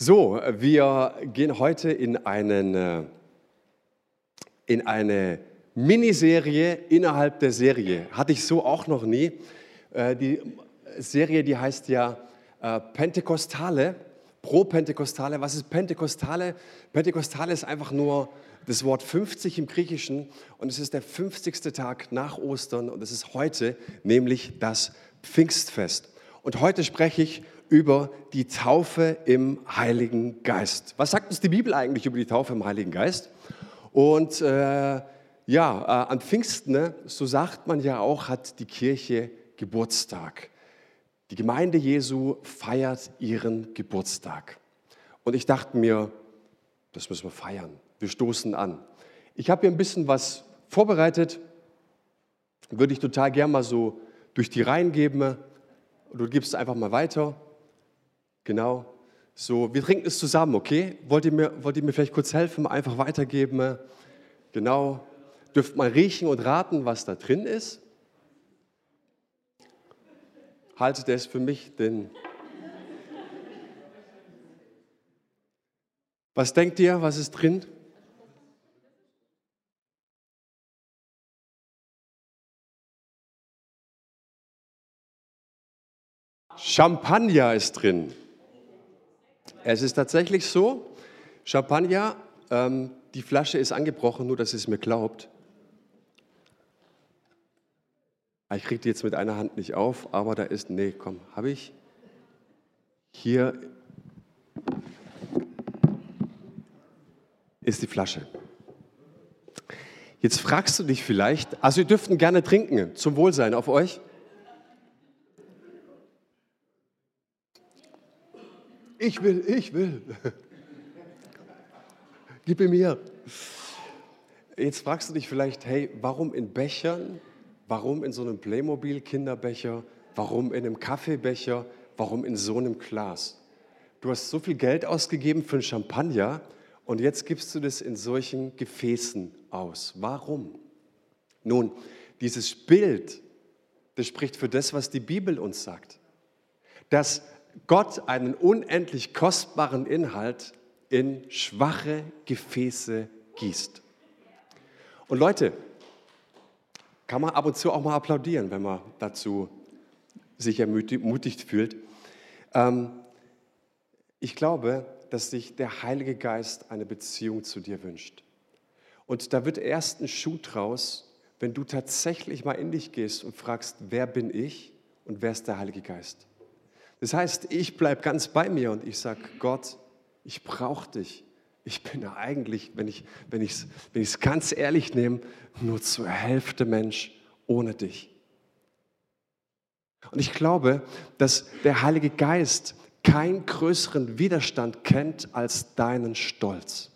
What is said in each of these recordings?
So, wir gehen heute in, einen, äh, in eine Miniserie innerhalb der Serie. Hatte ich so auch noch nie. Äh, die Serie, die heißt ja äh, Pentekostale, Pro-Pentekostale. Was ist Pentekostale? Pentekostale ist einfach nur das Wort 50 im Griechischen und es ist der 50. Tag nach Ostern und es ist heute, nämlich das Pfingstfest. Und heute spreche ich über die Taufe im Heiligen Geist. Was sagt uns die Bibel eigentlich über die Taufe im Heiligen Geist? Und äh, ja, äh, an Pfingsten, ne, so sagt man ja auch, hat die Kirche Geburtstag. Die Gemeinde Jesu feiert ihren Geburtstag. Und ich dachte mir, das müssen wir feiern. Wir stoßen an. Ich habe hier ein bisschen was vorbereitet. Würde ich total gern mal so durch die Reihen geben. Du gibst es einfach mal weiter. Genau. So, wir trinken es zusammen, okay? Wollt ihr mir, wollt ihr mir vielleicht kurz helfen, einfach weitergeben? Genau. Dürft mal riechen und raten, was da drin ist. Haltet es für mich, denn. Was denkt ihr, was ist drin? Champagner ist drin. Es ist tatsächlich so, Champagner, ähm, die Flasche ist angebrochen, nur dass es mir glaubt. Ah, ich kriege die jetzt mit einer Hand nicht auf, aber da ist, nee, komm, habe ich. Hier ist die Flasche. Jetzt fragst du dich vielleicht, also ihr dürften gerne trinken, zum Wohlsein auf euch. Ich will, ich will. Gib ihm mir. Jetzt fragst du dich vielleicht, hey, warum in Bechern? Warum in so einem Playmobil-Kinderbecher? Warum in einem Kaffeebecher? Warum in so einem Glas? Du hast so viel Geld ausgegeben für einen Champagner und jetzt gibst du das in solchen Gefäßen aus. Warum? Nun, dieses Bild, das spricht für das, was die Bibel uns sagt. Dass Gott einen unendlich kostbaren Inhalt in schwache Gefäße gießt. Und Leute, kann man ab und zu auch mal applaudieren, wenn man dazu sich ermutigt fühlt. Ähm, ich glaube, dass sich der Heilige Geist eine Beziehung zu dir wünscht. Und da wird erst ein Schuh draus, wenn du tatsächlich mal in dich gehst und fragst, wer bin ich und wer ist der Heilige Geist? Das heißt, ich bleibe ganz bei mir und ich sage, Gott, ich brauche dich. Ich bin ja eigentlich, wenn ich es wenn wenn ganz ehrlich nehme, nur zur Hälfte Mensch ohne dich. Und ich glaube, dass der Heilige Geist keinen größeren Widerstand kennt als deinen Stolz.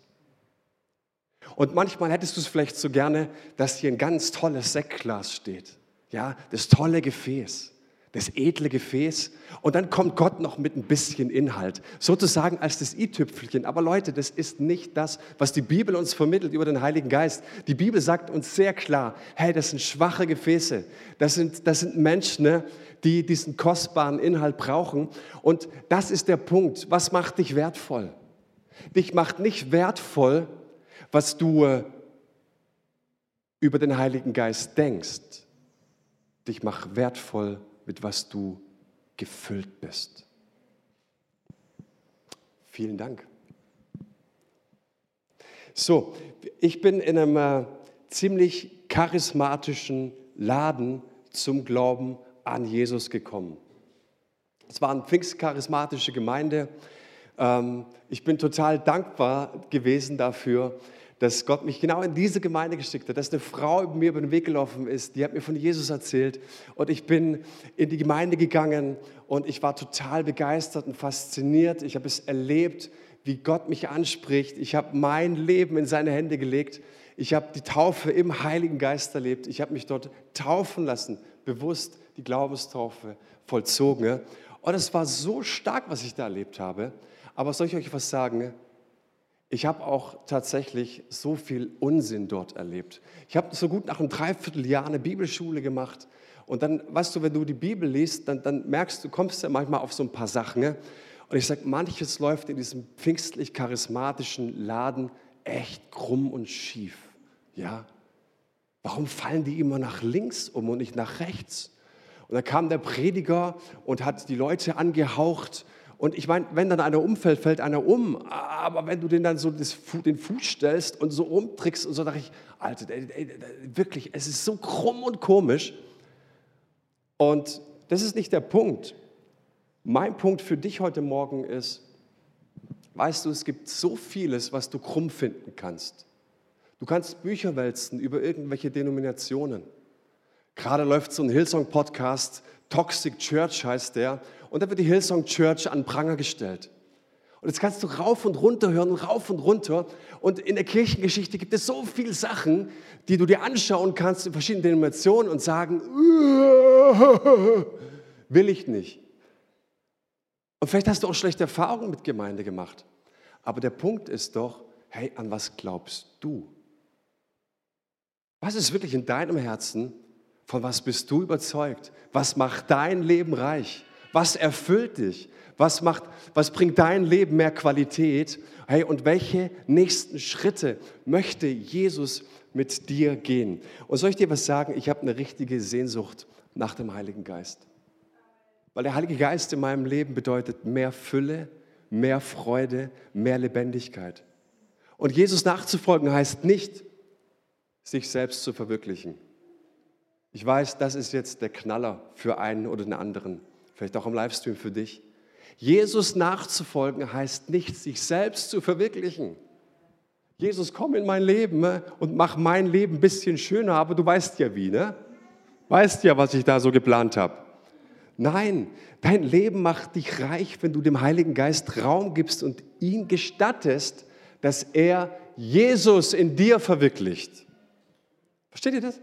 Und manchmal hättest du es vielleicht so gerne, dass hier ein ganz tolles Sektglas steht. Ja, das tolle Gefäß das edle Gefäß. Und dann kommt Gott noch mit ein bisschen Inhalt, sozusagen als das i-Tüpfelchen. Aber Leute, das ist nicht das, was die Bibel uns vermittelt über den Heiligen Geist. Die Bibel sagt uns sehr klar, hey, das sind schwache Gefäße. Das sind, das sind Menschen, ne, die diesen kostbaren Inhalt brauchen. Und das ist der Punkt. Was macht dich wertvoll? Dich macht nicht wertvoll, was du äh, über den Heiligen Geist denkst. Dich macht wertvoll, mit was du gefüllt bist. Vielen Dank. So, ich bin in einem äh, ziemlich charismatischen Laden zum Glauben an Jesus gekommen. Es war eine pfingstcharismatische Gemeinde. Ähm, ich bin total dankbar gewesen dafür, dass Gott mich genau in diese Gemeinde geschickt hat, dass eine Frau mir über den Weg gelaufen ist, die hat mir von Jesus erzählt und ich bin in die Gemeinde gegangen und ich war total begeistert und fasziniert. Ich habe es erlebt, wie Gott mich anspricht. Ich habe mein Leben in seine Hände gelegt. Ich habe die Taufe im Heiligen Geist erlebt. Ich habe mich dort taufen lassen, bewusst die Glaubenstaufe vollzogen. Und es war so stark, was ich da erlebt habe. Aber soll ich euch was sagen? Ich habe auch tatsächlich so viel Unsinn dort erlebt. Ich habe so gut nach einem Dreivierteljahr eine Bibelschule gemacht. Und dann, weißt du, wenn du die Bibel liest, dann, dann merkst du, kommst ja manchmal auf so ein paar Sachen. Ne? Und ich sage, manches läuft in diesem pfingstlich charismatischen Laden echt krumm und schief. Ja? Warum fallen die immer nach links um und nicht nach rechts? Und dann kam der Prediger und hat die Leute angehaucht. Und ich meine, wenn dann einer umfällt, fällt einer um. Aber wenn du den dann so den Fuß stellst und so umtrickst und so, dachte ich, Alter, ey, ey, wirklich, es ist so krumm und komisch. Und das ist nicht der Punkt. Mein Punkt für dich heute Morgen ist, weißt du, es gibt so vieles, was du krumm finden kannst. Du kannst Bücher wälzen über irgendwelche Denominationen. Gerade läuft so ein Hillsong-Podcast, Toxic Church heißt der, und da wird die Hillsong Church an Pranger gestellt. Und jetzt kannst du rauf und runter hören, rauf und runter. Und in der Kirchengeschichte gibt es so viele Sachen, die du dir anschauen kannst in verschiedenen Denominationen und sagen, will ich nicht. Und vielleicht hast du auch schlechte Erfahrungen mit Gemeinde gemacht. Aber der Punkt ist doch, hey, an was glaubst du? Was ist wirklich in deinem Herzen? Von was bist du überzeugt? Was macht dein Leben reich? Was erfüllt dich? Was, macht, was bringt dein Leben mehr Qualität? Hey, und welche nächsten Schritte möchte Jesus mit dir gehen? Und soll ich dir was sagen? Ich habe eine richtige Sehnsucht nach dem Heiligen Geist. Weil der Heilige Geist in meinem Leben bedeutet mehr Fülle, mehr Freude, mehr Lebendigkeit. Und Jesus nachzufolgen heißt nicht, sich selbst zu verwirklichen. Ich weiß, das ist jetzt der Knaller für einen oder den anderen, vielleicht auch im Livestream für dich. Jesus nachzufolgen heißt nicht, sich selbst zu verwirklichen. Jesus, komm in mein Leben ne, und mach mein Leben ein bisschen schöner, aber du weißt ja wie, ne? Weißt ja, was ich da so geplant habe. Nein, dein Leben macht dich reich, wenn du dem Heiligen Geist Raum gibst und ihn gestattest, dass er Jesus in dir verwirklicht. Versteht ihr das?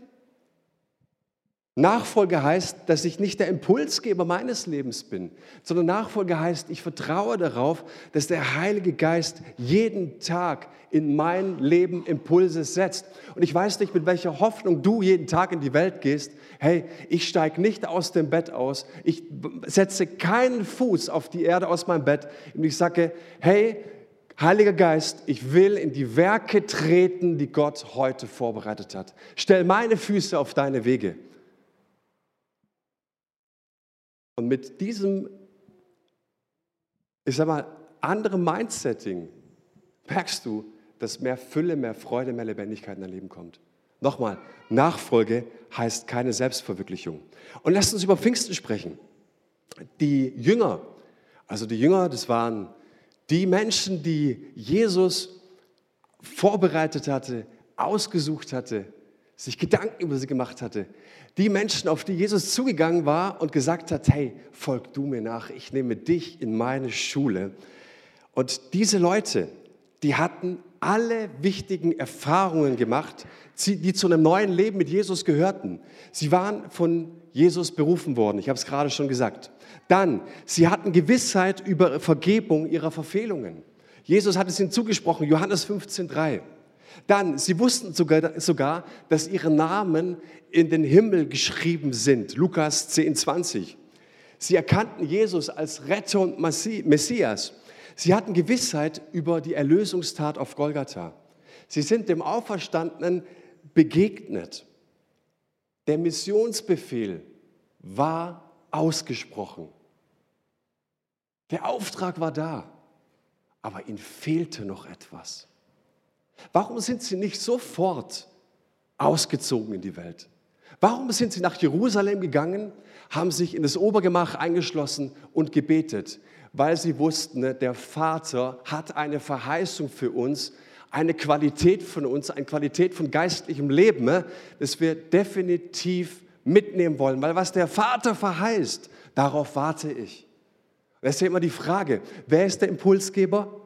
Nachfolge heißt, dass ich nicht der Impulsgeber meines Lebens bin, sondern Nachfolge heißt, ich vertraue darauf, dass der Heilige Geist jeden Tag in mein Leben Impulse setzt. Und ich weiß nicht, mit welcher Hoffnung du jeden Tag in die Welt gehst. Hey, ich steige nicht aus dem Bett aus, ich setze keinen Fuß auf die Erde aus meinem Bett und ich sage, hey, Heiliger Geist, ich will in die Werke treten, die Gott heute vorbereitet hat. Stell meine Füße auf deine Wege. Und mit diesem, ich sag mal, anderen Mindsetting merkst du, dass mehr Fülle, mehr Freude, mehr Lebendigkeit in dein Leben kommt. Nochmal, Nachfolge heißt keine Selbstverwirklichung. Und lasst uns über Pfingsten sprechen. Die Jünger, also die Jünger, das waren die Menschen, die Jesus vorbereitet hatte, ausgesucht hatte, sich Gedanken über sie gemacht hatte. Die Menschen, auf die Jesus zugegangen war und gesagt hat, hey, folg du mir nach, ich nehme dich in meine Schule. Und diese Leute, die hatten alle wichtigen Erfahrungen gemacht, die zu einem neuen Leben mit Jesus gehörten. Sie waren von Jesus berufen worden, ich habe es gerade schon gesagt. Dann, sie hatten Gewissheit über Vergebung ihrer Verfehlungen. Jesus hat es ihnen zugesprochen, Johannes 15,3. Dann, sie wussten sogar, sogar, dass ihre Namen in den Himmel geschrieben sind. Lukas 10, 20. Sie erkannten Jesus als Retter und Messias. Sie hatten Gewissheit über die Erlösungstat auf Golgatha. Sie sind dem Auferstandenen begegnet. Der Missionsbefehl war ausgesprochen. Der Auftrag war da, aber ihnen fehlte noch etwas. Warum sind sie nicht sofort ausgezogen in die Welt? Warum sind sie nach Jerusalem gegangen, haben sich in das Obergemach eingeschlossen und gebetet? Weil sie wussten, der Vater hat eine Verheißung für uns, eine Qualität von uns, eine Qualität von geistlichem Leben, ne, das wir definitiv mitnehmen wollen. Weil was der Vater verheißt, darauf warte ich. Das ist ja immer die Frage, wer ist der Impulsgeber?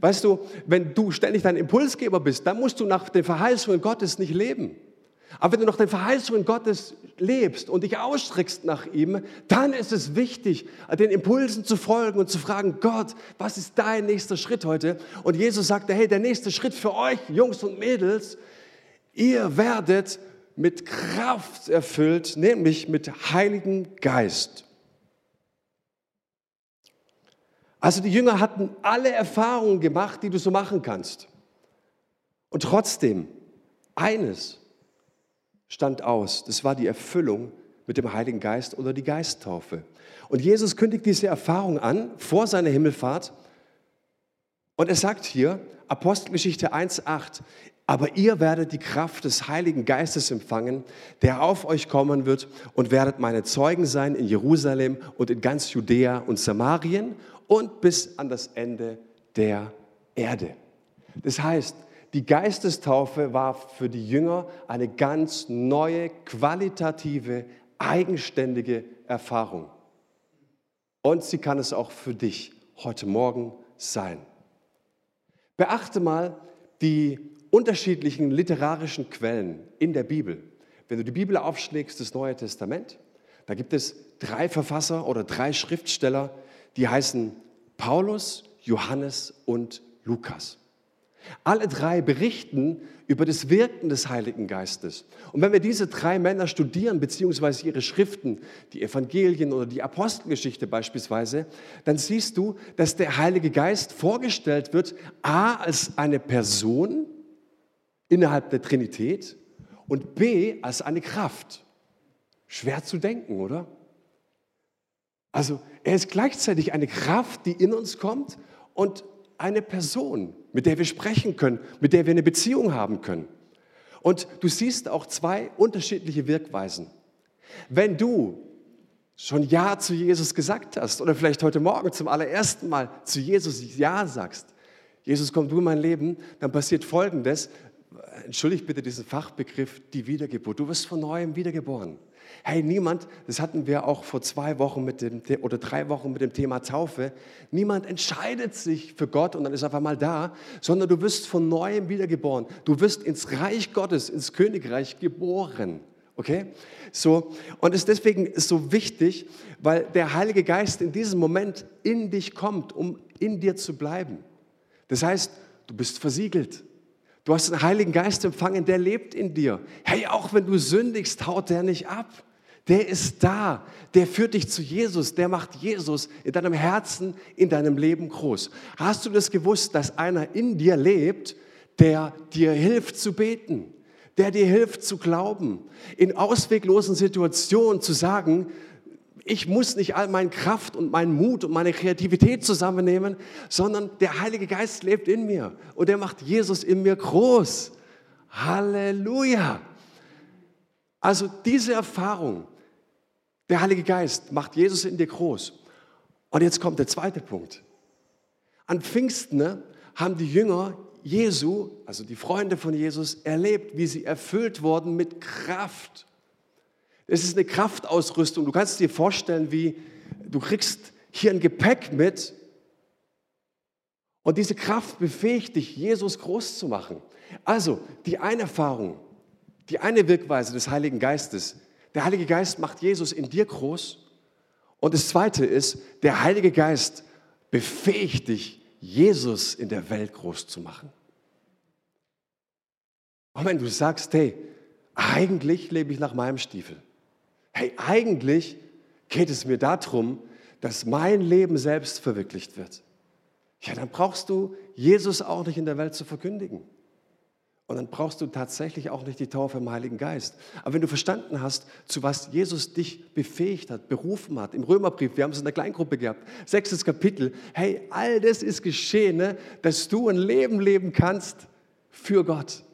Weißt du, wenn du ständig dein Impulsgeber bist, dann musst du nach den Verheißungen Gottes nicht leben. Aber wenn du nach den Verheißungen Gottes lebst und dich ausstreckst nach ihm, dann ist es wichtig, den Impulsen zu folgen und zu fragen, Gott, was ist dein nächster Schritt heute? Und Jesus sagte, hey, der nächste Schritt für euch, Jungs und Mädels, ihr werdet mit Kraft erfüllt, nämlich mit Heiligen Geist. Also die Jünger hatten alle Erfahrungen gemacht, die du so machen kannst. Und trotzdem, eines stand aus, das war die Erfüllung mit dem Heiligen Geist oder die Geisttaufe. Und Jesus kündigt diese Erfahrung an vor seiner Himmelfahrt. Und er sagt hier, Apostelgeschichte 1.8, aber ihr werdet die Kraft des Heiligen Geistes empfangen, der auf euch kommen wird und werdet meine Zeugen sein in Jerusalem und in ganz Judäa und Samarien und bis an das Ende der Erde. Das heißt, die Geistestaufe war für die Jünger eine ganz neue, qualitative, eigenständige Erfahrung. Und sie kann es auch für dich heute Morgen sein. Beachte mal die unterschiedlichen literarischen Quellen in der Bibel. Wenn du die Bibel aufschlägst, das Neue Testament, da gibt es drei Verfasser oder drei Schriftsteller, die heißen Paulus, Johannes und Lukas. Alle drei berichten über das Wirken des Heiligen Geistes. Und wenn wir diese drei Männer studieren, beziehungsweise ihre Schriften, die Evangelien oder die Apostelgeschichte beispielsweise, dann siehst du, dass der Heilige Geist vorgestellt wird, a, als eine Person innerhalb der Trinität und b, als eine Kraft. Schwer zu denken, oder? Also er ist gleichzeitig eine Kraft, die in uns kommt und eine Person, mit der wir sprechen können, mit der wir eine Beziehung haben können. Und du siehst auch zwei unterschiedliche Wirkweisen. Wenn du schon Ja zu Jesus gesagt hast oder vielleicht heute Morgen zum allerersten Mal zu Jesus Ja sagst, Jesus, komm du in mein Leben, dann passiert Folgendes. Entschuldigt bitte diesen Fachbegriff, die Wiedergeburt. Du wirst von neuem wiedergeboren. Hey, niemand, das hatten wir auch vor zwei Wochen mit dem, oder drei Wochen mit dem Thema Taufe, niemand entscheidet sich für Gott und dann ist er auf einmal da, sondern du wirst von neuem wiedergeboren. Du wirst ins Reich Gottes, ins Königreich geboren. Okay? So, und es ist deswegen so wichtig, weil der Heilige Geist in diesem Moment in dich kommt, um in dir zu bleiben. Das heißt, du bist versiegelt. Du hast den Heiligen Geist empfangen, der lebt in dir. Hey, auch wenn du sündigst, haut der nicht ab. Der ist da, der führt dich zu Jesus, der macht Jesus in deinem Herzen, in deinem Leben groß. Hast du das gewusst, dass einer in dir lebt, der dir hilft zu beten, der dir hilft zu glauben, in ausweglosen Situationen zu sagen, ich muss nicht all meine Kraft und meinen Mut und meine Kreativität zusammennehmen, sondern der Heilige Geist lebt in mir und der macht Jesus in mir groß. Halleluja. Also diese Erfahrung, der Heilige Geist macht Jesus in dir groß. Und jetzt kommt der zweite Punkt. An Pfingsten ne, haben die Jünger Jesu, also die Freunde von Jesus, erlebt, wie sie erfüllt wurden mit Kraft. Es ist eine Kraftausrüstung. Du kannst dir vorstellen, wie du kriegst hier ein Gepäck mit und diese Kraft befähigt dich, Jesus groß zu machen. Also die eine Erfahrung, die eine Wirkweise des Heiligen Geistes, der Heilige Geist macht Jesus in dir groß. Und das zweite ist, der Heilige Geist befähigt dich, Jesus in der Welt groß zu machen. Und wenn du sagst, hey, eigentlich lebe ich nach meinem Stiefel. Hey, eigentlich geht es mir darum, dass mein Leben selbst verwirklicht wird. Ja, dann brauchst du Jesus auch nicht in der Welt zu verkündigen. Und dann brauchst du tatsächlich auch nicht die Taufe im Heiligen Geist. Aber wenn du verstanden hast, zu was Jesus dich befähigt hat, berufen hat, im Römerbrief, wir haben es in der Kleingruppe gehabt, sechstes Kapitel, hey, all das ist geschehen, ne, dass du ein Leben leben kannst für Gott.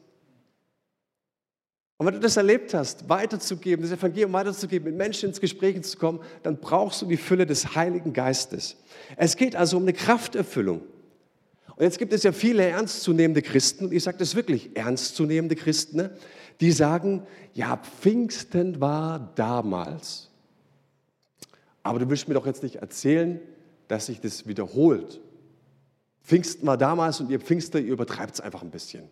Und wenn du das erlebt hast, weiterzugeben, das Evangelium weiterzugeben, mit Menschen ins Gespräch zu kommen, dann brauchst du die Fülle des Heiligen Geistes. Es geht also um eine Krafterfüllung. Und jetzt gibt es ja viele ernstzunehmende Christen, und ich sage das wirklich, ernstzunehmende Christen, ne, die sagen, ja, Pfingsten war damals. Aber du willst mir doch jetzt nicht erzählen, dass sich das wiederholt. Pfingsten war damals und ihr Pfingster, ihr übertreibt es einfach ein bisschen.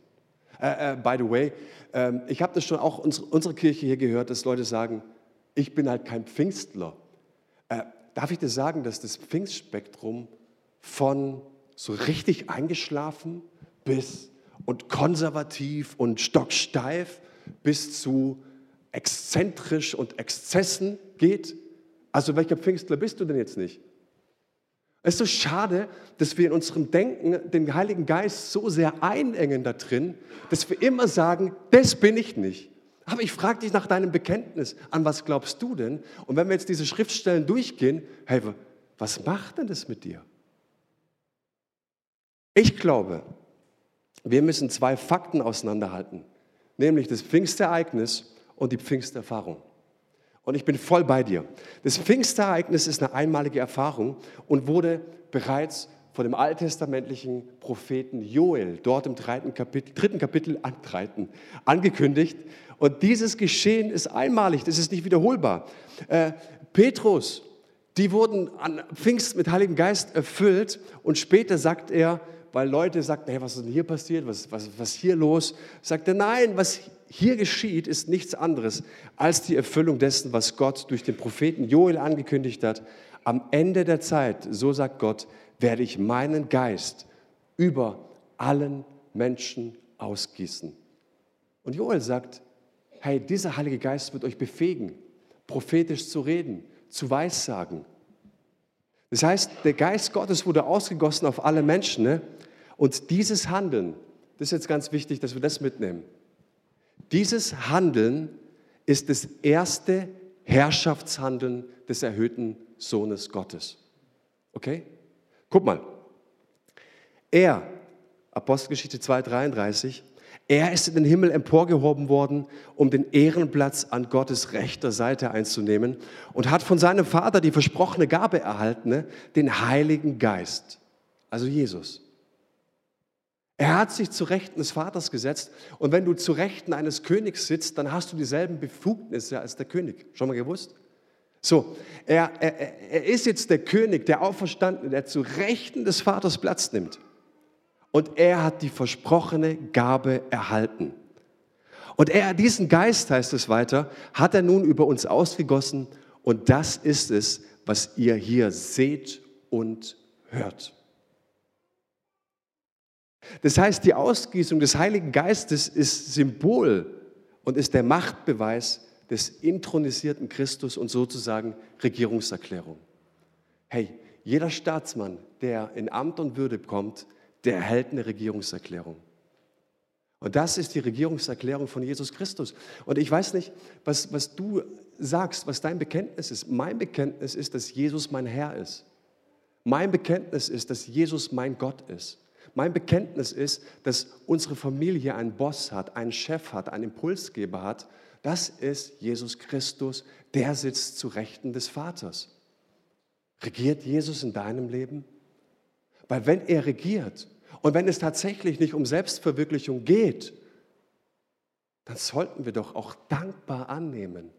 Äh, äh, by the way, äh, ich habe das schon auch unsere, unsere Kirche hier gehört, dass Leute sagen, ich bin halt kein Pfingstler. Äh, darf ich dir sagen, dass das Pfingstspektrum von so richtig eingeschlafen bis und konservativ und stocksteif bis zu exzentrisch und Exzessen geht? Also welcher Pfingstler bist du denn jetzt nicht? Es ist so schade, dass wir in unserem Denken den Heiligen Geist so sehr einengen da drin, dass wir immer sagen, das bin ich nicht. Aber ich frage dich nach deinem Bekenntnis. An was glaubst du denn? Und wenn wir jetzt diese Schriftstellen durchgehen, hey, was macht denn das mit dir? Ich glaube, wir müssen zwei Fakten auseinanderhalten, nämlich das Pfingstereignis und die Pfingsterfahrung. Und ich bin voll bei dir. Das Pfingstereignis ist eine einmalige Erfahrung und wurde bereits von dem alttestamentlichen Propheten Joel dort im dritten Kapitel, dritten Kapitel antreiten, angekündigt. Und dieses Geschehen ist einmalig, das ist nicht wiederholbar. Äh, Petrus, die wurden an Pfingst mit Heiligen Geist erfüllt und später sagt er, weil Leute sagten, hey, was ist denn hier passiert, was, was, was hier los? Sagt er, nein, was hier geschieht, ist nichts anderes als die Erfüllung dessen, was Gott durch den Propheten Joel angekündigt hat. Am Ende der Zeit, so sagt Gott, werde ich meinen Geist über allen Menschen ausgießen. Und Joel sagt, hey, dieser Heilige Geist wird euch befähigen, prophetisch zu reden, zu weissagen. Das heißt, der Geist Gottes wurde ausgegossen auf alle Menschen. Ne? Und dieses Handeln, das ist jetzt ganz wichtig, dass wir das mitnehmen. Dieses Handeln ist das erste Herrschaftshandeln des erhöhten Sohnes Gottes. Okay? Guck mal. Er, Apostelgeschichte 2,33, er ist in den Himmel emporgehoben worden, um den Ehrenplatz an Gottes rechter Seite einzunehmen und hat von seinem Vater die versprochene Gabe erhalten, ne? den Heiligen Geist, also Jesus. Er hat sich zu Rechten des Vaters gesetzt und wenn du zu Rechten eines Königs sitzt, dann hast du dieselben Befugnisse als der König. Schon mal gewusst? So, er, er, er ist jetzt der König, der Auferstandene, der zu Rechten des Vaters Platz nimmt. Und er hat die versprochene Gabe erhalten. Und er, diesen Geist, heißt es weiter, hat er nun über uns ausgegossen. Und das ist es, was ihr hier seht und hört. Das heißt, die Ausgießung des Heiligen Geistes ist Symbol und ist der Machtbeweis des intronisierten Christus und sozusagen Regierungserklärung. Hey, jeder Staatsmann, der in Amt und Würde kommt, der erhält eine Regierungserklärung. Und das ist die Regierungserklärung von Jesus Christus. Und ich weiß nicht, was, was du sagst, was dein Bekenntnis ist. Mein Bekenntnis ist, dass Jesus mein Herr ist. Mein Bekenntnis ist, dass Jesus mein Gott ist. Mein Bekenntnis ist, dass unsere Familie einen Boss hat, einen Chef hat, einen Impulsgeber hat. Das ist Jesus Christus, der sitzt zu Rechten des Vaters. Regiert Jesus in deinem Leben? Weil wenn er regiert und wenn es tatsächlich nicht um Selbstverwirklichung geht, dann sollten wir doch auch dankbar annehmen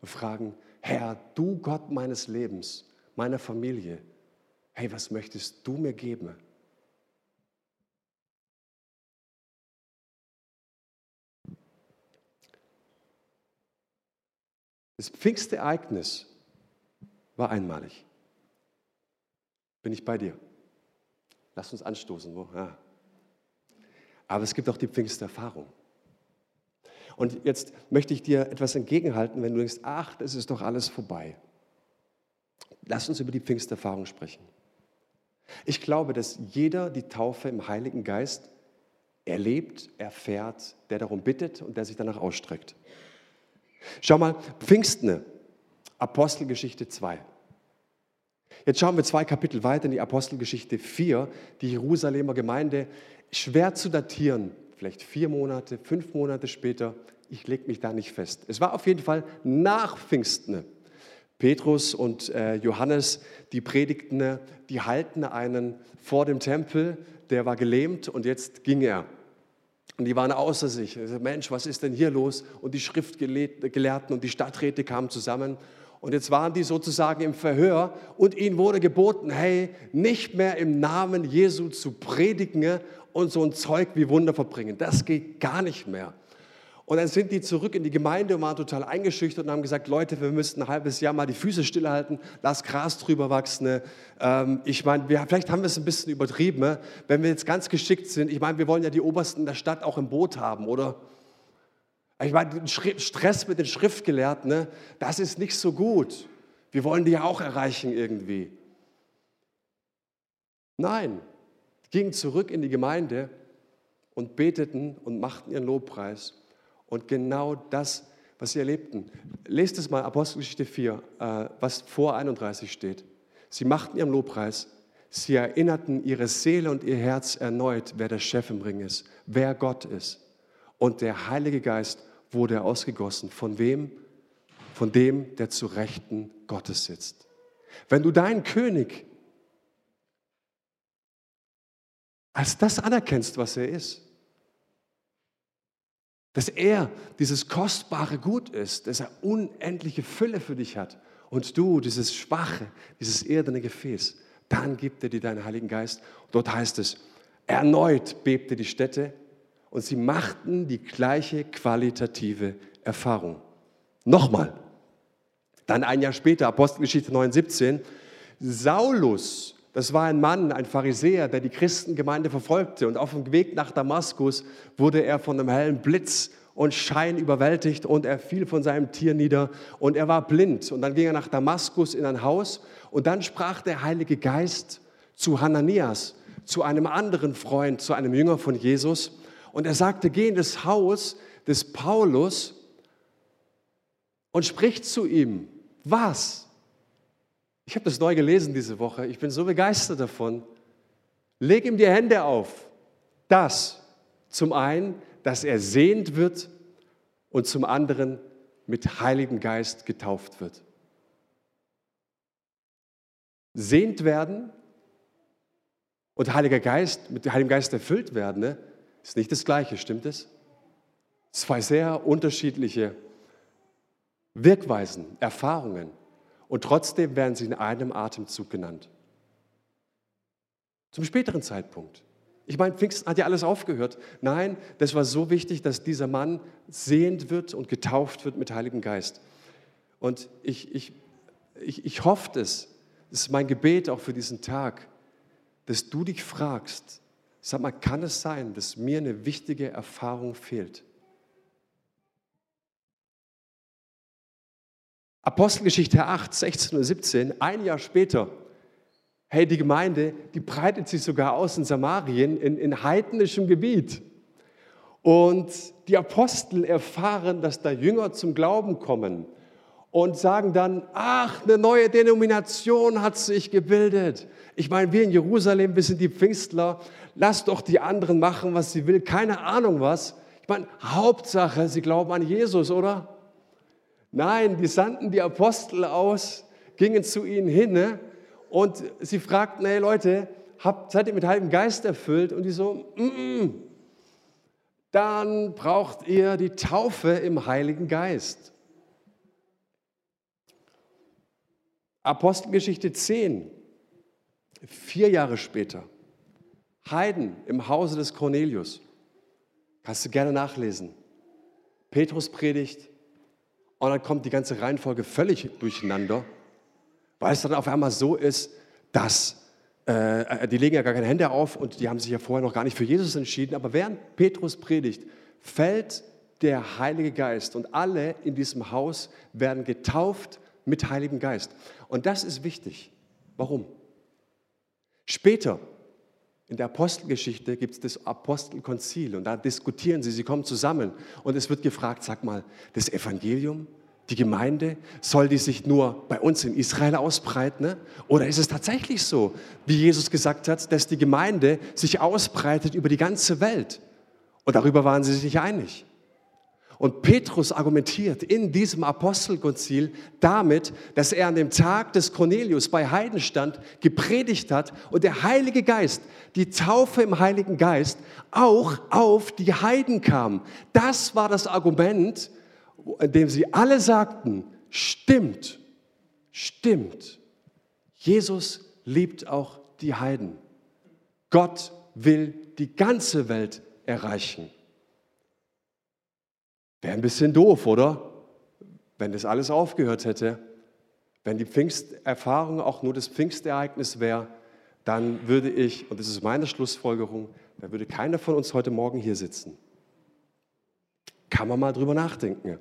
und fragen, Herr, du Gott meines Lebens, meiner Familie, hey, was möchtest du mir geben? Das Pfingstereignis war einmalig. Bin ich bei dir? Lass uns anstoßen. Wo? Ja. Aber es gibt auch die Pfingsterfahrung. Und jetzt möchte ich dir etwas entgegenhalten, wenn du denkst, ach, das ist doch alles vorbei. Lass uns über die Pfingsterfahrung sprechen. Ich glaube, dass jeder die Taufe im Heiligen Geist erlebt, erfährt, der darum bittet und der sich danach ausstreckt. Schau mal, Pfingsten, Apostelgeschichte 2. Jetzt schauen wir zwei Kapitel weiter in die Apostelgeschichte 4, die Jerusalemer Gemeinde, schwer zu datieren, vielleicht vier Monate, fünf Monate später, ich lege mich da nicht fest. Es war auf jeden Fall nach Pfingsten. Petrus und äh, Johannes, die predigten, die halten einen vor dem Tempel, der war gelähmt und jetzt ging er. Und die waren außer sich. Mensch, was ist denn hier los? Und die Schriftgelehrten und die Stadträte kamen zusammen. Und jetzt waren die sozusagen im Verhör und ihnen wurde geboten, hey, nicht mehr im Namen Jesu zu predigen und so ein Zeug wie Wunder verbringen. Das geht gar nicht mehr. Und dann sind die zurück in die Gemeinde und waren total eingeschüchtert und haben gesagt, Leute, wir müssten ein halbes Jahr mal die Füße stillhalten, lass Gras drüber wachsen. Ähm, ich meine, vielleicht haben wir es ein bisschen übertrieben, ne? wenn wir jetzt ganz geschickt sind. Ich meine, wir wollen ja die Obersten der Stadt auch im Boot haben, oder? Ich meine, Stress mit den Schriftgelehrten, ne? das ist nicht so gut. Wir wollen die ja auch erreichen irgendwie. Nein, gingen zurück in die Gemeinde und beteten und machten ihren Lobpreis. Und genau das, was sie erlebten. Lest es mal, Apostelgeschichte 4, äh, was vor 31 steht. Sie machten ihren Lobpreis. Sie erinnerten ihre Seele und ihr Herz erneut, wer der Chef im Ring ist, wer Gott ist. Und der Heilige Geist wurde ausgegossen. Von wem? Von dem, der zu Rechten Gottes sitzt. Wenn du deinen König als das anerkennst, was er ist, dass er dieses kostbare Gut ist, dass er unendliche Fülle für dich hat und du dieses schwache, dieses erdene Gefäß, dann gibt er dir deinen Heiligen Geist. Dort heißt es, erneut bebte die Stätte und sie machten die gleiche qualitative Erfahrung. Nochmal. Dann ein Jahr später, Apostelgeschichte 9,17, Saulus das war ein Mann, ein Pharisäer, der die Christengemeinde verfolgte. Und auf dem Weg nach Damaskus wurde er von einem hellen Blitz und Schein überwältigt und er fiel von seinem Tier nieder und er war blind. Und dann ging er nach Damaskus in ein Haus und dann sprach der Heilige Geist zu Hananias, zu einem anderen Freund, zu einem Jünger von Jesus. Und er sagte, geh in das Haus des Paulus und sprich zu ihm. Was? Ich habe das neu gelesen diese Woche. Ich bin so begeistert davon. Leg ihm die Hände auf. Das zum einen, dass er sehend wird und zum anderen mit Heiligem Geist getauft wird. Sehend werden und Heiliger Geist, mit Heiligem Geist erfüllt werden, ne, ist nicht das Gleiche, stimmt es? Zwei sehr unterschiedliche Wirkweisen, Erfahrungen. Und trotzdem werden sie in einem Atemzug genannt. Zum späteren Zeitpunkt. Ich meine, Pfingsten hat ja alles aufgehört. Nein, das war so wichtig, dass dieser Mann sehend wird und getauft wird mit Heiligem Geist. Und ich, ich, ich, ich hoffe es, das ist mein Gebet auch für diesen Tag, dass du dich fragst, sag mal, kann es sein, dass mir eine wichtige Erfahrung fehlt? Apostelgeschichte 8, 16 und 17, ein Jahr später, hey, die Gemeinde, die breitet sich sogar aus in Samarien, in, in heidnischem Gebiet. Und die Apostel erfahren, dass da Jünger zum Glauben kommen und sagen dann, ach, eine neue Denomination hat sich gebildet. Ich meine, wir in Jerusalem, wir sind die Pfingstler, lass doch die anderen machen, was sie will, keine Ahnung was. Ich meine, Hauptsache, sie glauben an Jesus, oder? Nein, die sandten die Apostel aus, gingen zu ihnen hin ne? und sie fragten, hey Leute, habt, seid ihr mit Heiligen Geist erfüllt? Und die so, mm -mm. dann braucht ihr die Taufe im Heiligen Geist. Apostelgeschichte 10, vier Jahre später, Heiden im Hause des Cornelius. Kannst du gerne nachlesen. Petrus predigt, und dann kommt die ganze Reihenfolge völlig durcheinander, weil es dann auf einmal so ist, dass äh, äh, die legen ja gar keine Hände auf und die haben sich ja vorher noch gar nicht für Jesus entschieden. Aber während Petrus predigt, fällt der Heilige Geist und alle in diesem Haus werden getauft mit Heiligem Geist. Und das ist wichtig. Warum? Später in der Apostelgeschichte gibt es das Apostelkonzil und da diskutieren sie, sie kommen zusammen und es wird gefragt, sag mal, das Evangelium, die Gemeinde, soll die sich nur bei uns in Israel ausbreiten? Ne? Oder ist es tatsächlich so, wie Jesus gesagt hat, dass die Gemeinde sich ausbreitet über die ganze Welt? Und darüber waren sie sich nicht einig. Und Petrus argumentiert in diesem Apostelkonzil damit, dass er an dem Tag des Cornelius bei Heiden stand, gepredigt hat und der Heilige Geist, die Taufe im Heiligen Geist, auch auf die Heiden kam. Das war das Argument, in dem sie alle sagten, stimmt, stimmt. Jesus liebt auch die Heiden. Gott will die ganze Welt erreichen. Wäre ein bisschen doof, oder? Wenn das alles aufgehört hätte. Wenn die Pfingsterfahrung auch nur das Pfingstereignis wäre, dann würde ich, und das ist meine Schlussfolgerung, dann würde keiner von uns heute Morgen hier sitzen. Kann man mal drüber nachdenken.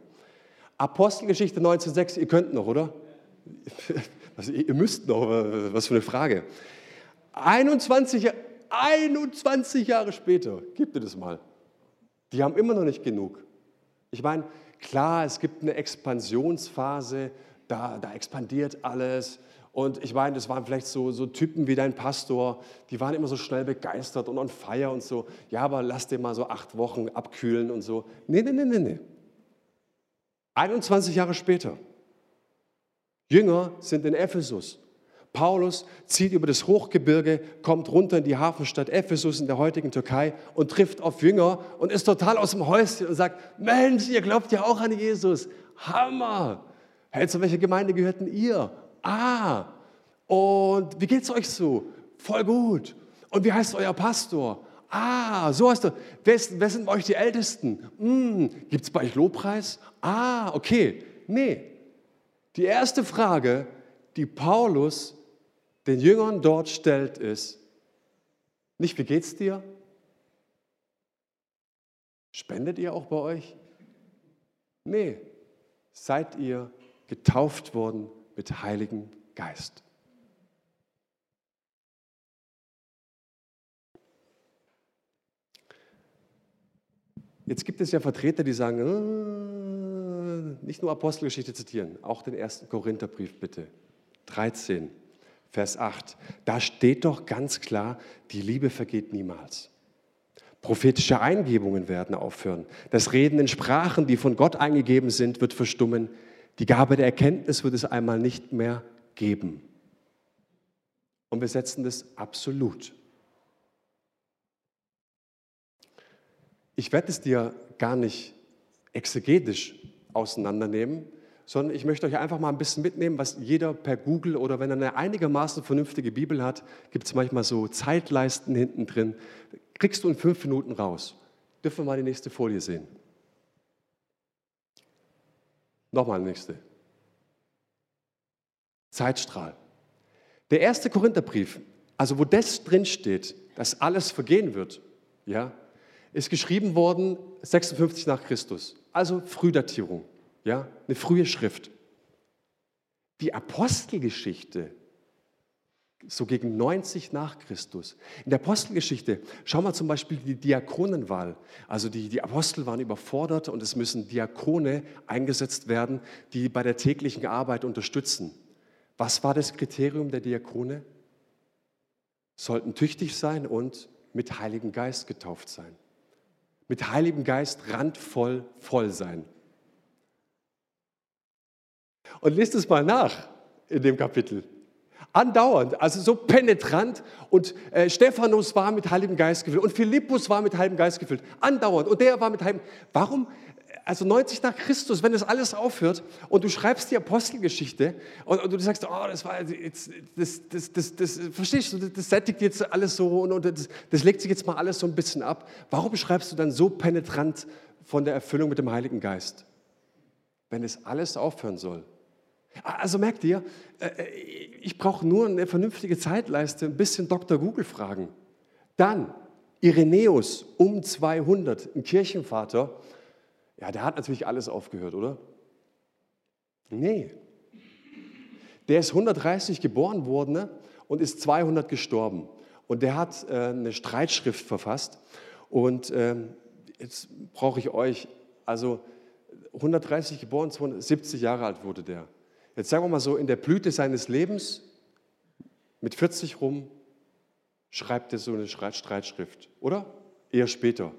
Apostelgeschichte 19,6, ihr könnt noch, oder? Also, ihr müsst noch, was für eine Frage. 21, 21 Jahre später, gib dir das mal. Die haben immer noch nicht genug. Ich meine, klar, es gibt eine Expansionsphase, da, da expandiert alles. Und ich meine, das waren vielleicht so, so Typen wie dein Pastor, die waren immer so schnell begeistert und on fire und so. Ja, aber lass dir mal so acht Wochen abkühlen und so. Nee, nee, nee, nee, nee. 21 Jahre später. Jünger sind in Ephesus. Paulus zieht über das Hochgebirge, kommt runter in die Hafenstadt Ephesus in der heutigen Türkei und trifft auf Jünger und ist total aus dem Häuschen und sagt, Mensch, ihr glaubt ja auch an Jesus. Hammer. Hey, zu welcher Gemeinde gehörten ihr? Ah, und wie geht's euch so? Voll gut. Und wie heißt euer Pastor? Ah, so heißt er. Wer, wer sind bei euch die Ältesten? Hm, Gibt es bei euch Lobpreis? Ah, okay. Nee. Die erste Frage, die Paulus den Jüngern dort stellt, ist, nicht wie geht's dir? Spendet ihr auch bei euch? Nee, seid ihr getauft worden mit Heiligen Geist. Jetzt gibt es ja Vertreter, die sagen, äh, nicht nur Apostelgeschichte zitieren, auch den ersten Korintherbrief bitte. 13, Vers 8. Da steht doch ganz klar, die Liebe vergeht niemals. Prophetische Eingebungen werden aufhören. Das Reden in Sprachen, die von Gott eingegeben sind, wird verstummen. Die Gabe der Erkenntnis wird es einmal nicht mehr geben. Und wir setzen das absolut. Ich werde es dir gar nicht exegetisch auseinandernehmen, sondern ich möchte euch einfach mal ein bisschen mitnehmen, was jeder per Google oder wenn er eine einigermaßen vernünftige Bibel hat, gibt es manchmal so Zeitleisten hinten drin, kriegst du in fünf Minuten raus. Dürfen wir mal die nächste Folie sehen? Nochmal nächste. Zeitstrahl. Der erste Korintherbrief, also wo das drinsteht, dass alles vergehen wird, ja, ist geschrieben worden 56 nach Christus, also Frühdatierung, ja, eine frühe Schrift. Die Apostelgeschichte so gegen 90 nach Christus. In der Apostelgeschichte, schau mal zum Beispiel die Diakonenwahl. Also die, die Apostel waren überfordert und es müssen Diakone eingesetzt werden, die bei der täglichen Arbeit unterstützen. Was war das Kriterium der Diakone? Sollten tüchtig sein und mit Heiligen Geist getauft sein. Mit Heiligem Geist randvoll voll sein. Und lest es mal nach in dem Kapitel. Andauernd, also so penetrant. Und äh, Stephanus war mit Heiligem Geist gefüllt und Philippus war mit Heiligem Geist gefüllt. Andauernd. Und der war mit Heiligem Warum? Also 90 nach Christus, wenn das alles aufhört und du schreibst die Apostelgeschichte und, und du sagst, oh, das war jetzt, das, das, das, das, verstehst du, das sättigt jetzt alles so und, und das, das legt sich jetzt mal alles so ein bisschen ab. Warum schreibst du dann so penetrant von der Erfüllung mit dem Heiligen Geist? Wenn es alles aufhören soll. Also merkt ihr, äh, äh, ich brauche nur eine vernünftige Zeitleiste, ein bisschen Dr. Google fragen. Dann Irenäus um 200, ein Kirchenvater. Ja, der hat natürlich alles aufgehört, oder? Nee. Der ist 130 geboren worden ne? und ist 200 gestorben. Und der hat äh, eine Streitschrift verfasst. Und ähm, jetzt brauche ich euch, also 130 geboren, 270 Jahre alt wurde der jetzt sagen wir mal so, in der Blüte seines Lebens, mit 40 rum, schreibt er so eine Streitschrift, oder? Eher später.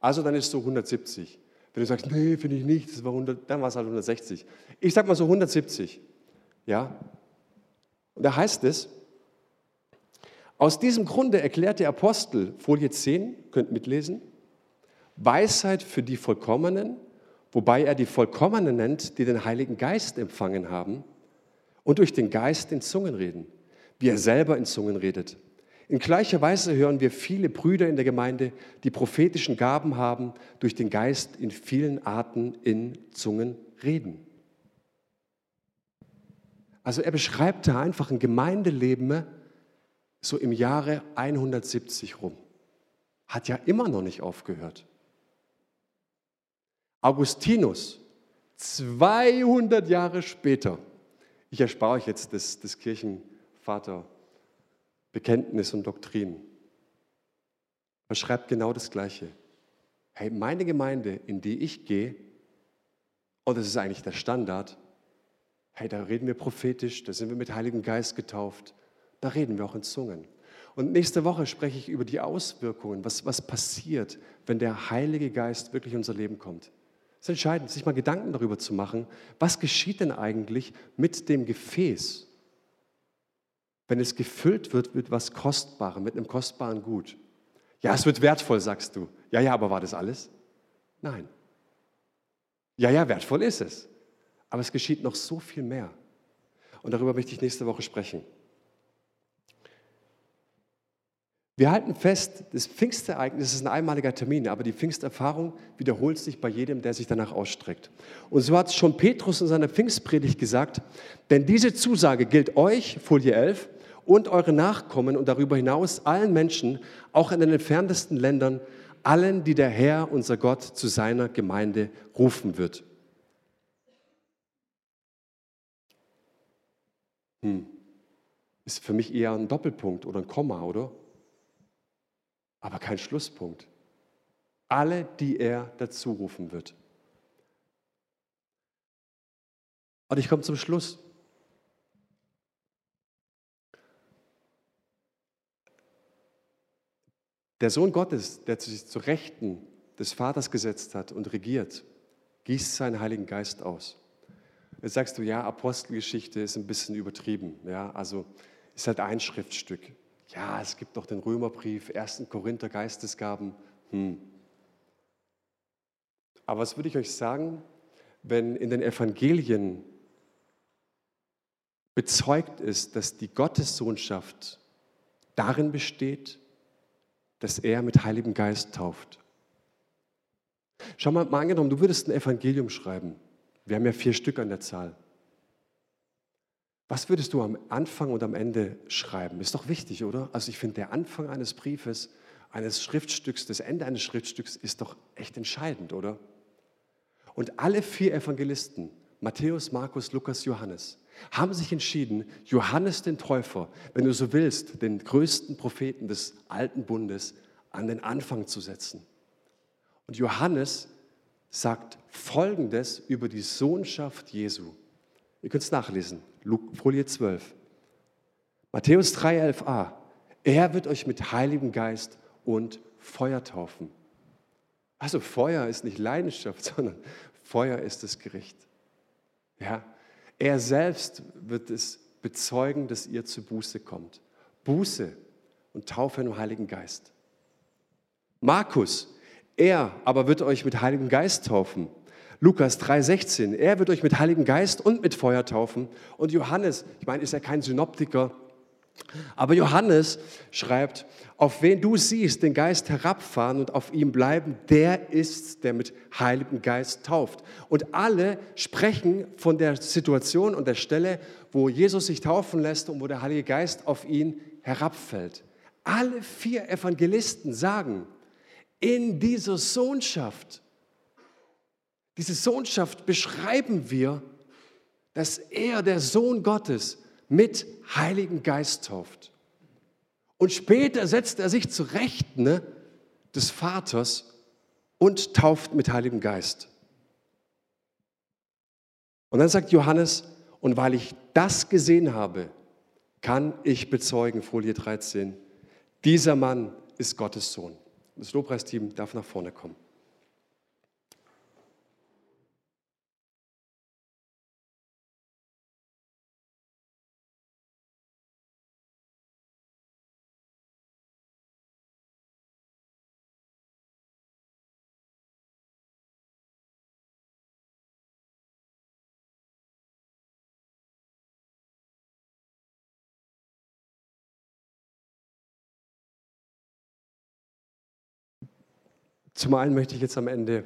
Also dann ist es so 170. Wenn du sagst, nee, finde ich nicht, das war 100, dann war es halt 160. Ich sag mal so 170. Ja? Und da heißt es, aus diesem Grunde erklärt der Apostel, Folie 10, könnt mitlesen, Weisheit für die Vollkommenen, wobei er die Vollkommenen nennt, die den Heiligen Geist empfangen haben und durch den Geist in Zungen reden, wie er selber in Zungen redet. In gleicher Weise hören wir viele Brüder in der Gemeinde, die prophetischen Gaben haben, durch den Geist in vielen Arten in Zungen reden. Also er beschreibt da einfach ein Gemeindeleben so im Jahre 170 rum. Hat ja immer noch nicht aufgehört. Augustinus, 200 Jahre später, ich erspare euch jetzt das, das Kirchenvater Bekenntnis und Doktrin. Er schreibt genau das Gleiche. Hey, meine Gemeinde, in die ich gehe, und das ist eigentlich der Standard, hey, da reden wir prophetisch, da sind wir mit Heiligen Geist getauft, da reden wir auch in Zungen. Und nächste Woche spreche ich über die Auswirkungen, was, was passiert, wenn der Heilige Geist wirklich in unser Leben kommt. Es ist entscheidend, sich mal Gedanken darüber zu machen, was geschieht denn eigentlich mit dem Gefäß, wenn es gefüllt wird mit was Kostbarem, mit einem kostbaren Gut. Ja, es wird wertvoll, sagst du. Ja, ja, aber war das alles? Nein. Ja, ja, wertvoll ist es. Aber es geschieht noch so viel mehr. Und darüber möchte ich nächste Woche sprechen. Wir halten fest, das Pfingstereignis ist ein einmaliger Termin, aber die Pfingsterfahrung wiederholt sich bei jedem, der sich danach ausstreckt. Und so hat es schon Petrus in seiner Pfingstpredigt gesagt, denn diese Zusage gilt euch, Folie 11, und eure Nachkommen und darüber hinaus allen Menschen, auch in den entferntesten Ländern, allen, die der Herr, unser Gott, zu seiner Gemeinde rufen wird. Hm. Ist für mich eher ein Doppelpunkt oder ein Komma, oder? Aber kein Schlusspunkt. Alle, die er dazu rufen wird. Und ich komme zum Schluss. Der Sohn Gottes, der sich zu Rechten des Vaters gesetzt hat und regiert, gießt seinen Heiligen Geist aus. Jetzt sagst du, ja, Apostelgeschichte ist ein bisschen übertrieben. Ja, also ist halt ein Schriftstück ja, es gibt doch den Römerbrief, 1. Korinther Geistesgaben. Hm. Aber was würde ich euch sagen, wenn in den Evangelien bezeugt ist, dass die Gottessohnschaft darin besteht, dass er mit Heiligem Geist tauft. Schau mal, mal angenommen, du würdest ein Evangelium schreiben. Wir haben ja vier Stück an der Zahl. Was würdest du am Anfang und am Ende schreiben? Ist doch wichtig, oder? Also ich finde, der Anfang eines Briefes, eines Schriftstücks, das Ende eines Schriftstücks ist doch echt entscheidend, oder? Und alle vier Evangelisten, Matthäus, Markus, Lukas, Johannes, haben sich entschieden, Johannes den Täufer, wenn du so willst, den größten Propheten des alten Bundes, an den Anfang zu setzen. Und Johannes sagt Folgendes über die Sohnschaft Jesu. Ihr könnt es nachlesen. Folie 12. Matthäus 3,11a. Er wird euch mit Heiligem Geist und Feuer taufen. Also Feuer ist nicht Leidenschaft, sondern Feuer ist das Gericht. Ja, er selbst wird es bezeugen, dass ihr zu Buße kommt. Buße und Taufe im Heiligen Geist. Markus, er aber wird euch mit Heiligem Geist taufen Lukas 3,16. Er wird euch mit Heiligen Geist und mit Feuer taufen. Und Johannes, ich meine, ist ja kein Synoptiker, aber Johannes schreibt, auf wen du siehst, den Geist herabfahren und auf ihm bleiben, der ist, der mit Heiligem Geist tauft. Und alle sprechen von der Situation und der Stelle, wo Jesus sich taufen lässt und wo der Heilige Geist auf ihn herabfällt. Alle vier Evangelisten sagen, in dieser Sohnschaft diese Sohnschaft beschreiben wir, dass er, der Sohn Gottes, mit Heiligen Geist tauft. Und später setzt er sich zu Rechten ne, des Vaters und tauft mit Heiligem Geist. Und dann sagt Johannes, und weil ich das gesehen habe, kann ich bezeugen, Folie 13, dieser Mann ist Gottes Sohn. Das Lobpreisteam darf nach vorne kommen. Zum einen möchte ich jetzt am Ende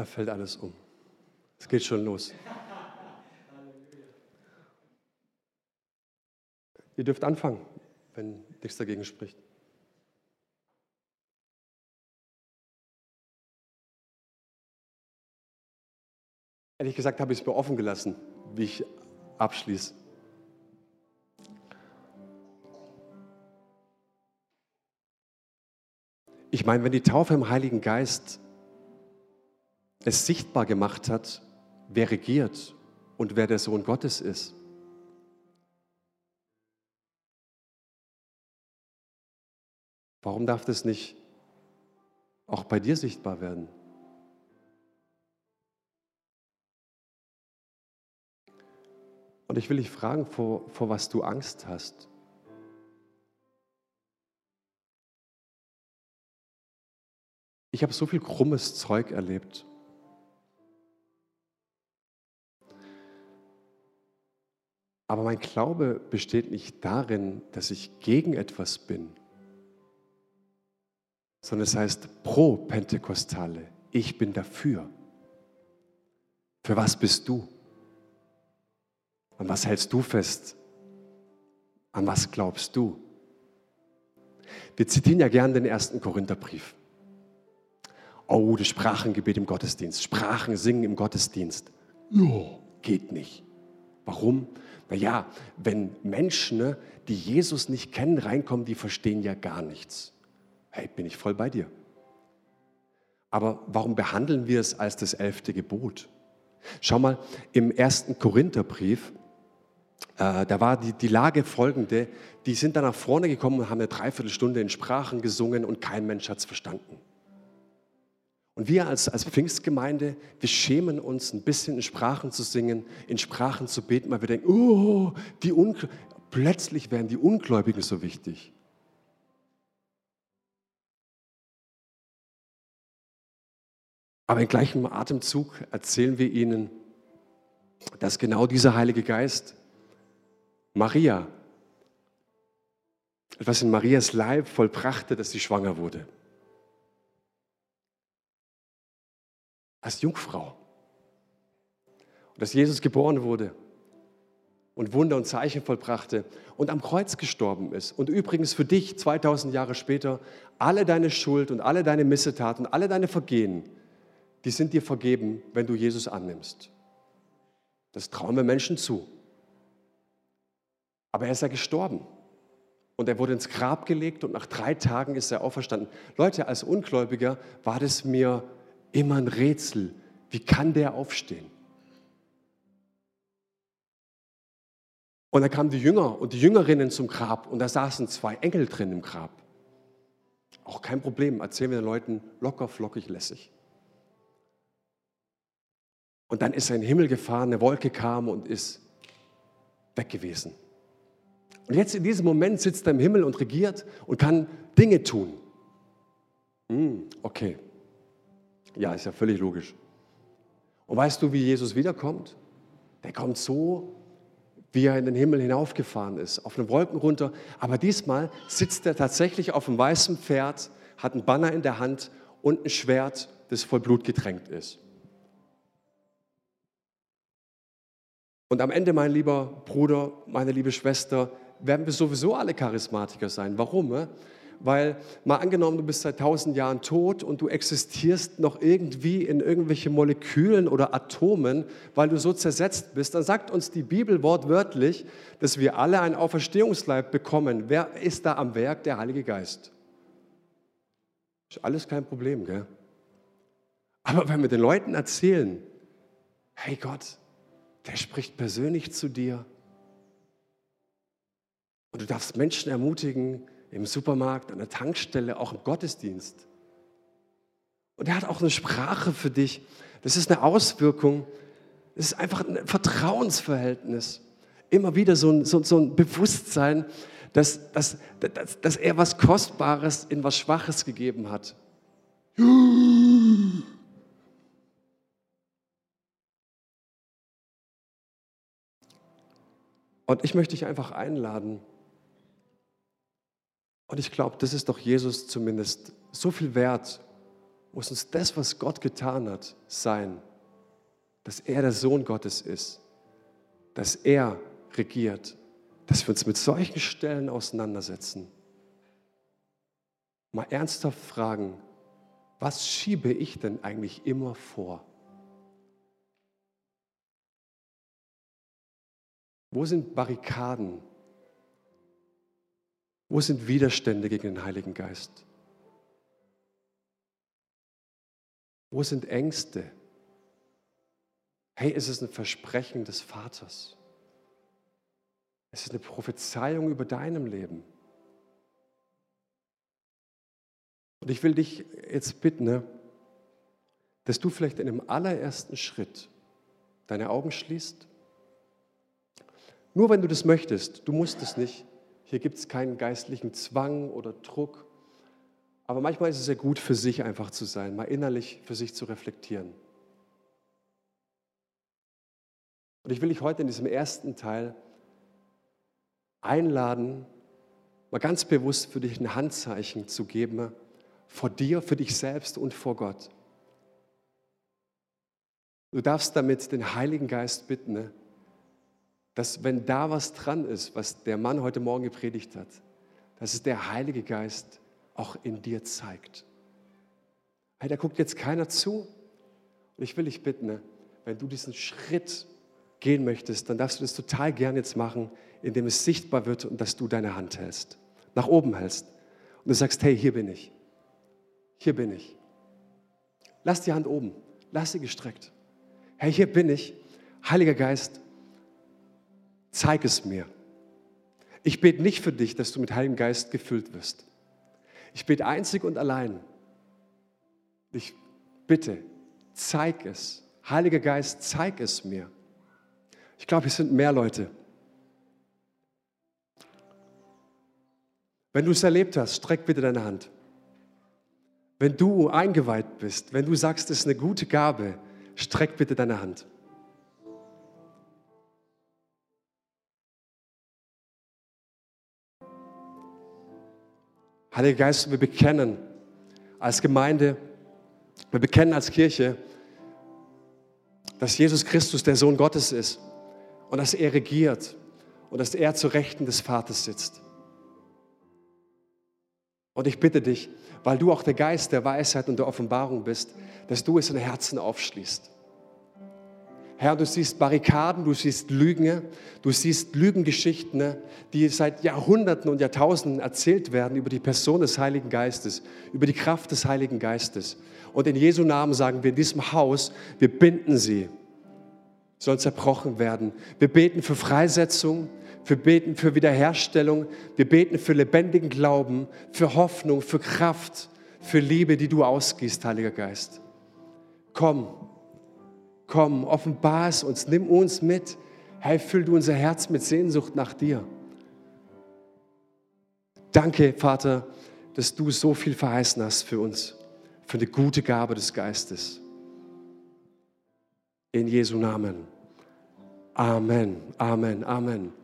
Da fällt alles um. Es geht schon los. Ihr dürft anfangen, wenn nichts dagegen spricht. Ehrlich gesagt habe ich es mir offen gelassen, wie ich abschließe. Ich meine, wenn die Taufe im Heiligen Geist es sichtbar gemacht hat, wer regiert und wer der Sohn Gottes ist, warum darf das nicht auch bei dir sichtbar werden? Und ich will dich fragen, vor, vor was du Angst hast. Ich habe so viel krummes Zeug erlebt. Aber mein Glaube besteht nicht darin, dass ich gegen etwas bin, sondern es heißt pro Pentekostale. Ich bin dafür. Für was bist du? An was hältst du fest? An was glaubst du? Wir zitieren ja gern den ersten Korintherbrief. Oh, das Sprachengebet im Gottesdienst, Sprachen singen im Gottesdienst. Ja, geht nicht. Warum? Naja, wenn Menschen, ne, die Jesus nicht kennen, reinkommen, die verstehen ja gar nichts. Hey, bin ich voll bei dir. Aber warum behandeln wir es als das elfte Gebot? Schau mal, im ersten Korintherbrief, äh, da war die, die Lage folgende, die sind dann nach vorne gekommen und haben eine Dreiviertelstunde in Sprachen gesungen und kein Mensch hat es verstanden. Und wir als, als Pfingstgemeinde, wir schämen uns ein bisschen in Sprachen zu singen, in Sprachen zu beten, weil wir denken, oh, die plötzlich werden die Ungläubigen so wichtig. Aber im gleichen Atemzug erzählen wir ihnen, dass genau dieser Heilige Geist Maria etwas in Marias Leib vollbrachte, dass sie schwanger wurde. als Jungfrau. Und dass Jesus geboren wurde und Wunder und Zeichen vollbrachte und am Kreuz gestorben ist. Und übrigens für dich 2000 Jahre später, alle deine Schuld und alle deine Missetaten, alle deine Vergehen, die sind dir vergeben, wenn du Jesus annimmst. Das trauen wir Menschen zu. Aber er ist ja gestorben. Und er wurde ins Grab gelegt und nach drei Tagen ist er auferstanden. Leute, als Ungläubiger war das mir immer ein Rätsel. Wie kann der aufstehen? Und dann kamen die Jünger und die Jüngerinnen zum Grab und da saßen zwei Engel drin im Grab. Auch kein Problem, erzählen wir den Leuten locker, flockig, lässig. Und dann ist er in den Himmel gefahren, eine Wolke kam und ist weg gewesen. Und jetzt in diesem Moment sitzt er im Himmel und regiert und kann Dinge tun. Hm, okay. Ja, ist ja völlig logisch. Und weißt du, wie Jesus wiederkommt? Der kommt so, wie er in den Himmel hinaufgefahren ist, auf den Wolken runter. Aber diesmal sitzt er tatsächlich auf einem weißen Pferd, hat einen Banner in der Hand und ein Schwert, das voll Blut getränkt ist. Und am Ende, mein lieber Bruder, meine liebe Schwester, werden wir sowieso alle Charismatiker sein. Warum? weil mal angenommen, du bist seit tausend Jahren tot und du existierst noch irgendwie in irgendwelche Molekülen oder Atomen, weil du so zersetzt bist, dann sagt uns die Bibel wortwörtlich, dass wir alle einen Auferstehungsleib bekommen. Wer ist da am Werk? Der Heilige Geist. Ist alles kein Problem, gell? Aber wenn wir den Leuten erzählen, hey Gott, der spricht persönlich zu dir und du darfst Menschen ermutigen, im Supermarkt, an der Tankstelle, auch im Gottesdienst. Und er hat auch eine Sprache für dich. Das ist eine Auswirkung. Das ist einfach ein Vertrauensverhältnis. Immer wieder so ein, so, so ein Bewusstsein, dass, dass, dass, dass er was Kostbares in was Schwaches gegeben hat. Und ich möchte dich einfach einladen, und ich glaube, das ist doch Jesus zumindest so viel wert, muss uns das, was Gott getan hat, sein, dass er der Sohn Gottes ist, dass er regiert, dass wir uns mit solchen Stellen auseinandersetzen. Mal ernsthaft fragen, was schiebe ich denn eigentlich immer vor? Wo sind Barrikaden? Wo sind Widerstände gegen den Heiligen Geist? Wo sind Ängste? Hey, es ist ein Versprechen des Vaters. Es ist eine Prophezeiung über deinem Leben. Und ich will dich jetzt bitten, ne, dass du vielleicht in dem allerersten Schritt deine Augen schließt. Nur wenn du das möchtest, du musst es nicht. Hier gibt es keinen geistlichen Zwang oder Druck. Aber manchmal ist es sehr gut, für sich einfach zu sein, mal innerlich für sich zu reflektieren. Und ich will dich heute in diesem ersten Teil einladen, mal ganz bewusst für dich ein Handzeichen zu geben, vor dir, für dich selbst und vor Gott. Du darfst damit den Heiligen Geist bitten, dass wenn da was dran ist, was der Mann heute Morgen gepredigt hat, dass es der Heilige Geist auch in dir zeigt. Hey, da guckt jetzt keiner zu. Und ich will dich bitten, ne, wenn du diesen Schritt gehen möchtest, dann darfst du das total gern jetzt machen, indem es sichtbar wird und dass du deine Hand hältst, nach oben hältst. Und du sagst, hey, hier bin ich. Hier bin ich. Lass die Hand oben, lass sie gestreckt. Hey, hier bin ich. Heiliger Geist, zeig es mir. Ich bete nicht für dich, dass du mit Heiligem Geist gefüllt wirst. Ich bete einzig und allein. Ich bitte, zeig es. Heiliger Geist, zeig es mir. Ich glaube, es sind mehr Leute. Wenn du es erlebt hast, streck bitte deine Hand. Wenn du eingeweiht bist, wenn du sagst, es ist eine gute Gabe, streck bitte deine Hand. Heiliger Geist, wir bekennen als Gemeinde, wir bekennen als Kirche, dass Jesus Christus der Sohn Gottes ist und dass er regiert und dass er zu Rechten des Vaters sitzt. Und ich bitte dich, weil du auch der Geist der Weisheit und der Offenbarung bist, dass du es in Herzen aufschließt. Herr, du siehst Barrikaden, du siehst Lügen, du siehst Lügengeschichten, die seit Jahrhunderten und Jahrtausenden erzählt werden über die Person des Heiligen Geistes, über die Kraft des Heiligen Geistes. Und in Jesu Namen sagen wir in diesem Haus, wir binden sie soll zerbrochen werden. Wir beten für Freisetzung, wir beten für Wiederherstellung, wir beten für lebendigen Glauben, für Hoffnung, für Kraft, für Liebe, die du ausgießt, Heiliger Geist. Komm, komm, offenbar es uns, nimm uns mit. Hey, füll du unser Herz mit Sehnsucht nach dir. Danke, Vater, dass du so viel verheißen hast für uns, für eine gute Gabe des Geistes. In Jesu Namen. Amen, Amen, Amen.